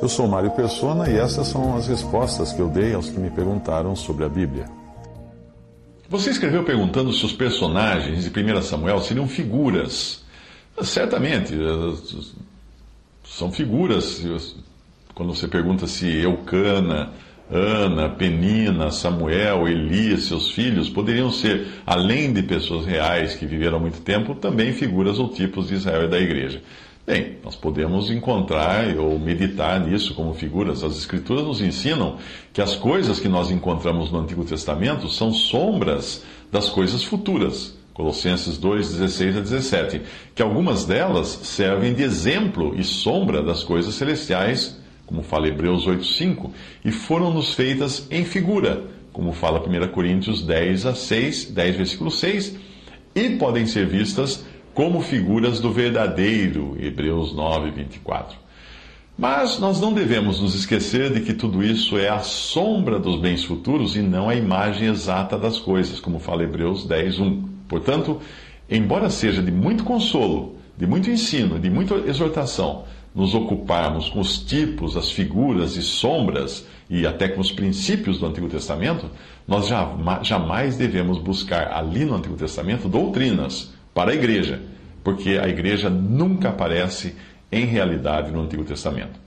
Eu sou Mário Persona e essas são as respostas que eu dei aos que me perguntaram sobre a Bíblia. Você escreveu perguntando se os personagens de 1 Samuel seriam figuras. Certamente, são figuras. Quando você pergunta se Eucana, Ana, Penina, Samuel, Elias, seus filhos, poderiam ser, além de pessoas reais que viveram há muito tempo, também figuras ou tipos de Israel e da igreja. Bem, nós podemos encontrar ou meditar nisso como figuras. As Escrituras nos ensinam que as coisas que nós encontramos no Antigo Testamento são sombras das coisas futuras. Colossenses 2, 16 a 17. Que algumas delas servem de exemplo e sombra das coisas celestiais, como fala Hebreus 8, 5, e foram-nos feitas em figura, como fala 1 Coríntios 10 a 6, 10 versículo 6, e podem ser vistas como figuras do verdadeiro, Hebreus 9, 24. Mas nós não devemos nos esquecer de que tudo isso é a sombra dos bens futuros e não a imagem exata das coisas, como fala Hebreus 10, 1. Portanto, embora seja de muito consolo, de muito ensino, de muita exortação, nos ocuparmos com os tipos, as figuras e sombras e até com os princípios do Antigo Testamento, nós jamais devemos buscar ali no Antigo Testamento doutrinas para a igreja, porque a igreja nunca aparece em realidade no Antigo Testamento.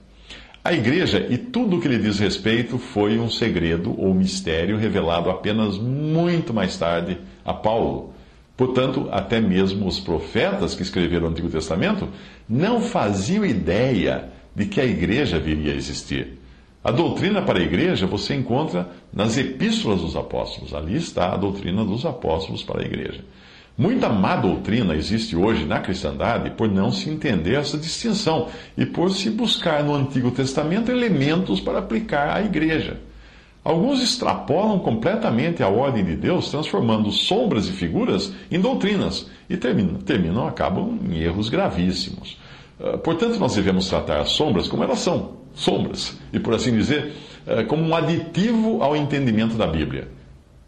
A igreja e tudo o que lhe diz respeito foi um segredo ou mistério revelado apenas muito mais tarde a Paulo. Portanto, até mesmo os profetas que escreveram o Antigo Testamento não faziam ideia de que a igreja viria a existir. A doutrina para a igreja você encontra nas epístolas dos apóstolos. Ali está a doutrina dos apóstolos para a igreja. Muita má doutrina existe hoje na cristandade por não se entender essa distinção e por se buscar no Antigo Testamento elementos para aplicar à igreja. Alguns extrapolam completamente a ordem de Deus, transformando sombras e figuras em doutrinas e terminam, terminam acabam em erros gravíssimos. Ah, portanto, nós devemos tratar as sombras como elas são, sombras, e por assim dizer, ah, como um aditivo ao entendimento da Bíblia,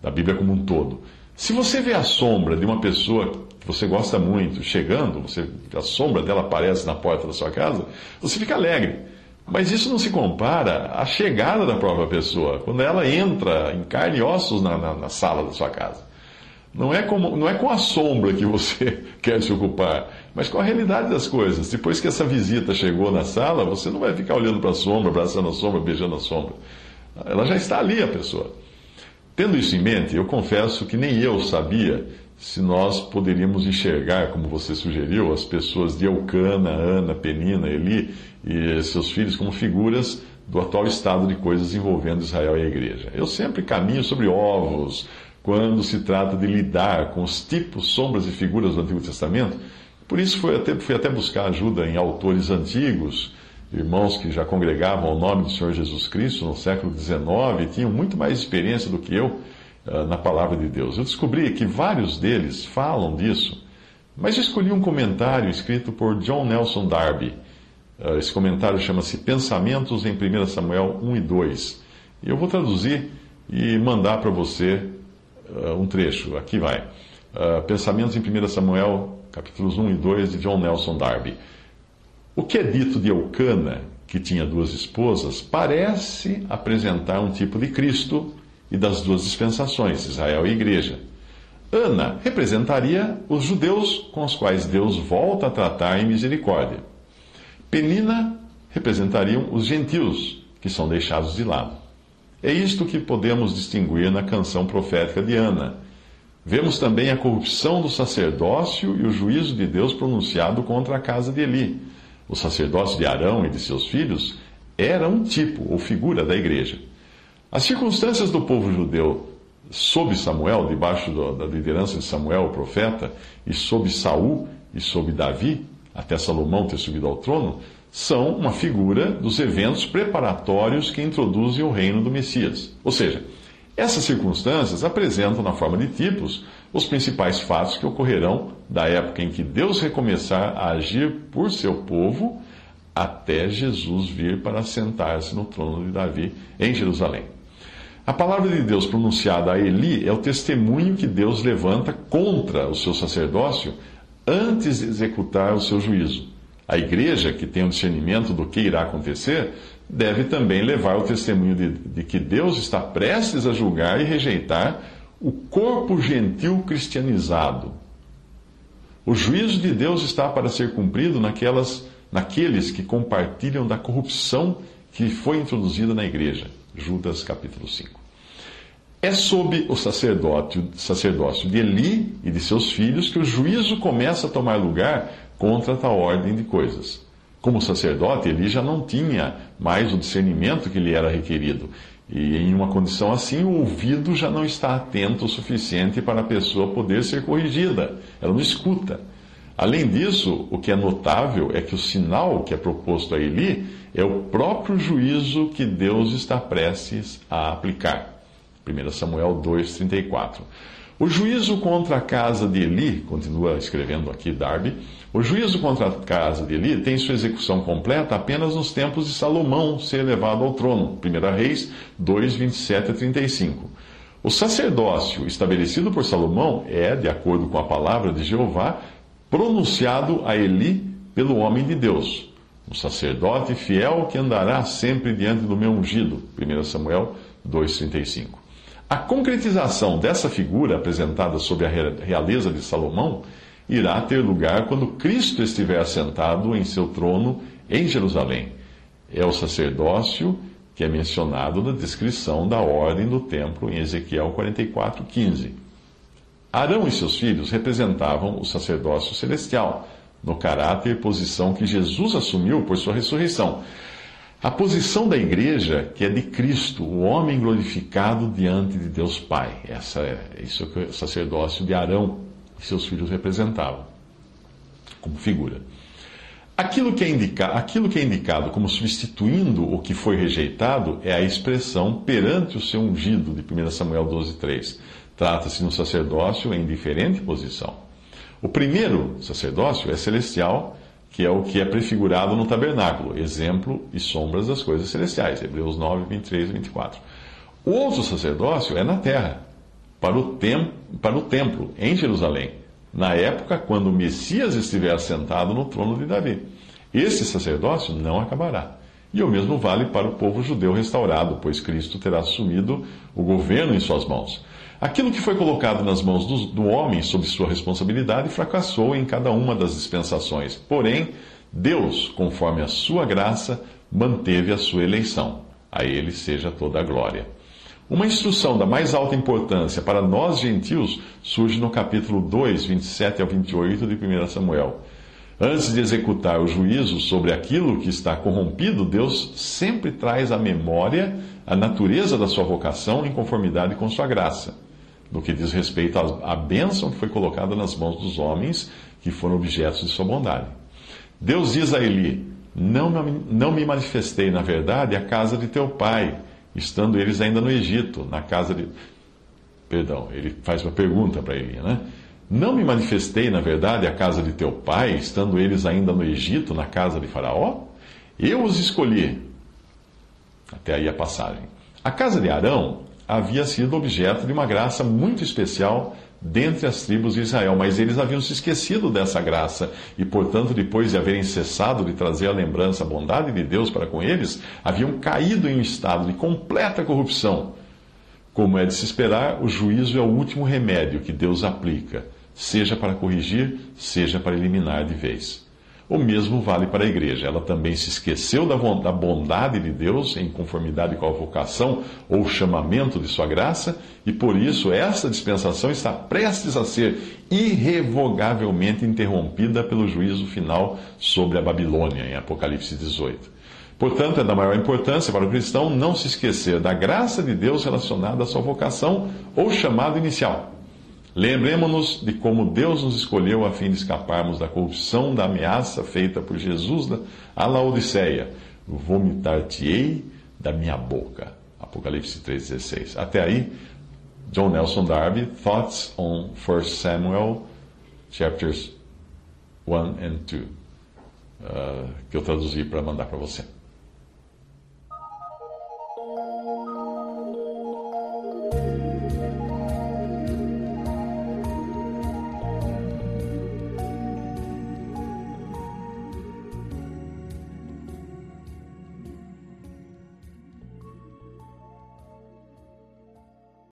da Bíblia como um todo. Se você vê a sombra de uma pessoa que você gosta muito chegando, você, a sombra dela aparece na porta da sua casa, você fica alegre. Mas isso não se compara à chegada da própria pessoa, quando ela entra em carne e ossos na, na, na sala da sua casa. Não é, como, não é com a sombra que você quer se ocupar, mas com a realidade das coisas. Depois que essa visita chegou na sala, você não vai ficar olhando para a sombra, abraçando a sombra, beijando a sombra. Ela já está ali, a pessoa. Tendo isso em mente, eu confesso que nem eu sabia se nós poderíamos enxergar, como você sugeriu, as pessoas de Eucana, Ana, Penina, Eli e seus filhos como figuras do atual estado de coisas envolvendo Israel e a igreja. Eu sempre caminho sobre ovos quando se trata de lidar com os tipos, sombras e figuras do Antigo Testamento. Por isso fui até, fui até buscar ajuda em autores antigos irmãos que já congregavam ao nome do Senhor Jesus Cristo no século XIX tinham muito mais experiência do que eu uh, na palavra de Deus. Eu descobri que vários deles falam disso, mas escolhi um comentário escrito por John Nelson Darby. Uh, esse comentário chama-se Pensamentos em 1 Samuel 1 e 2. E eu vou traduzir e mandar para você uh, um trecho. Aqui vai. Pensamentos em 1 Samuel, capítulos 1 e 2, de John Nelson Darby. O que é dito de Eucana, que tinha duas esposas, parece apresentar um tipo de Cristo e das duas dispensações, Israel e Igreja. Ana representaria os judeus com os quais Deus volta a tratar em misericórdia. Penina representariam os gentios, que são deixados de lado. É isto que podemos distinguir na canção profética de Ana. Vemos também a corrupção do sacerdócio e o juízo de Deus pronunciado contra a casa de Eli o sacerdócio de Arão e de seus filhos, era um tipo ou figura da igreja. As circunstâncias do povo judeu sob Samuel, debaixo da liderança de Samuel, o profeta, e sob Saul e sob Davi, até Salomão ter subido ao trono, são uma figura dos eventos preparatórios que introduzem o reino do Messias. Ou seja, essas circunstâncias apresentam, na forma de tipos, os principais fatos que ocorrerão da época em que Deus recomeçar a agir por seu povo até Jesus vir para sentar-se no trono de Davi em Jerusalém. A palavra de Deus pronunciada a Eli é o testemunho que Deus levanta contra o seu sacerdócio antes de executar o seu juízo. A igreja, que tem o discernimento do que irá acontecer, deve também levar o testemunho de, de que Deus está prestes a julgar e rejeitar o corpo gentil cristianizado. O juízo de Deus está para ser cumprido naquelas, naqueles que compartilham da corrupção que foi introduzida na igreja. Judas capítulo 5. É sob o sacerdócio, sacerdócio de Eli e de seus filhos que o juízo começa a tomar lugar contra tal ordem de coisas. Como sacerdote, Eli já não tinha mais o discernimento que lhe era requerido. E em uma condição assim, o ouvido já não está atento o suficiente para a pessoa poder ser corrigida. Ela não escuta. Além disso, o que é notável é que o sinal que é proposto a Eli é o próprio juízo que Deus está prestes a aplicar. 1 Samuel 2,34. O juízo contra a casa de Eli, continua escrevendo aqui Darby, o juízo contra a casa de Eli tem sua execução completa apenas nos tempos de Salomão ser elevado ao trono. 1 Reis 2, 27 a 35. O sacerdócio estabelecido por Salomão é, de acordo com a palavra de Jeová, pronunciado a Eli pelo homem de Deus, um sacerdote fiel que andará sempre diante do meu ungido. 1 Samuel 2,35. A concretização dessa figura apresentada sob a realeza de Salomão irá ter lugar quando Cristo estiver assentado em seu trono em Jerusalém. É o sacerdócio que é mencionado na descrição da ordem do templo em Ezequiel 44, 15. Arão e seus filhos representavam o sacerdócio celestial, no caráter e posição que Jesus assumiu por sua ressurreição. A posição da igreja, que é de Cristo, o homem glorificado diante de Deus Pai. Essa é, isso é o sacerdócio de Arão e seus filhos representavam, como figura. Aquilo que, é indica, aquilo que é indicado como substituindo o que foi rejeitado é a expressão perante o seu ungido, de 1 Samuel 12, 3. Trata-se de um sacerdócio em diferente posição. O primeiro sacerdócio é celestial que é o que é prefigurado no tabernáculo, exemplo e sombras das coisas celestiais. Hebreus 9, 23 e 24. O outro sacerdócio é na terra, para o, tem, para o templo, em Jerusalém, na época quando o Messias estiver assentado no trono de Davi. Esse sacerdócio não acabará. E o mesmo vale para o povo judeu restaurado, pois Cristo terá assumido o governo em suas mãos. Aquilo que foi colocado nas mãos do, do homem sob sua responsabilidade fracassou em cada uma das dispensações. Porém, Deus, conforme a sua graça, manteve a sua eleição. A ele seja toda a glória. Uma instrução da mais alta importância para nós gentios surge no capítulo 2, 27 ao 28 de 1 Samuel. Antes de executar o juízo sobre aquilo que está corrompido, Deus sempre traz à memória a natureza da sua vocação em conformidade com sua graça no que diz respeito à bênção que foi colocada nas mãos dos homens que foram objetos de sua bondade. Deus diz a Eli: não, não me manifestei, na verdade, a casa de teu pai, estando eles ainda no Egito, na casa de. Perdão, ele faz uma pergunta para Eli, né? Não me manifestei, na verdade, a casa de teu pai, estando eles ainda no Egito, na casa de Faraó? Eu os escolhi. Até aí a passagem. A casa de Arão havia sido objeto de uma graça muito especial dentre as tribos de Israel, mas eles haviam se esquecido dessa graça e, portanto, depois de haverem cessado de trazer a lembrança, a bondade de Deus para com eles, haviam caído em um estado de completa corrupção. Como é de se esperar, o juízo é o último remédio que Deus aplica, seja para corrigir, seja para eliminar de vez. O mesmo vale para a igreja. Ela também se esqueceu da bondade de Deus em conformidade com a vocação ou chamamento de sua graça, e por isso esta dispensação está prestes a ser irrevogavelmente interrompida pelo juízo final sobre a Babilônia, em Apocalipse 18. Portanto, é da maior importância para o cristão não se esquecer da graça de Deus relacionada à sua vocação ou chamado inicial Lembremos-nos de como Deus nos escolheu a fim de escaparmos da corrupção da ameaça feita por Jesus à Laodiceia. Vomitar-te-ei da minha boca. Apocalipse 3,16. Até aí, John Nelson Darby, Thoughts on 1 Samuel, chapters 1 and 2, uh, que eu traduzi para mandar para você.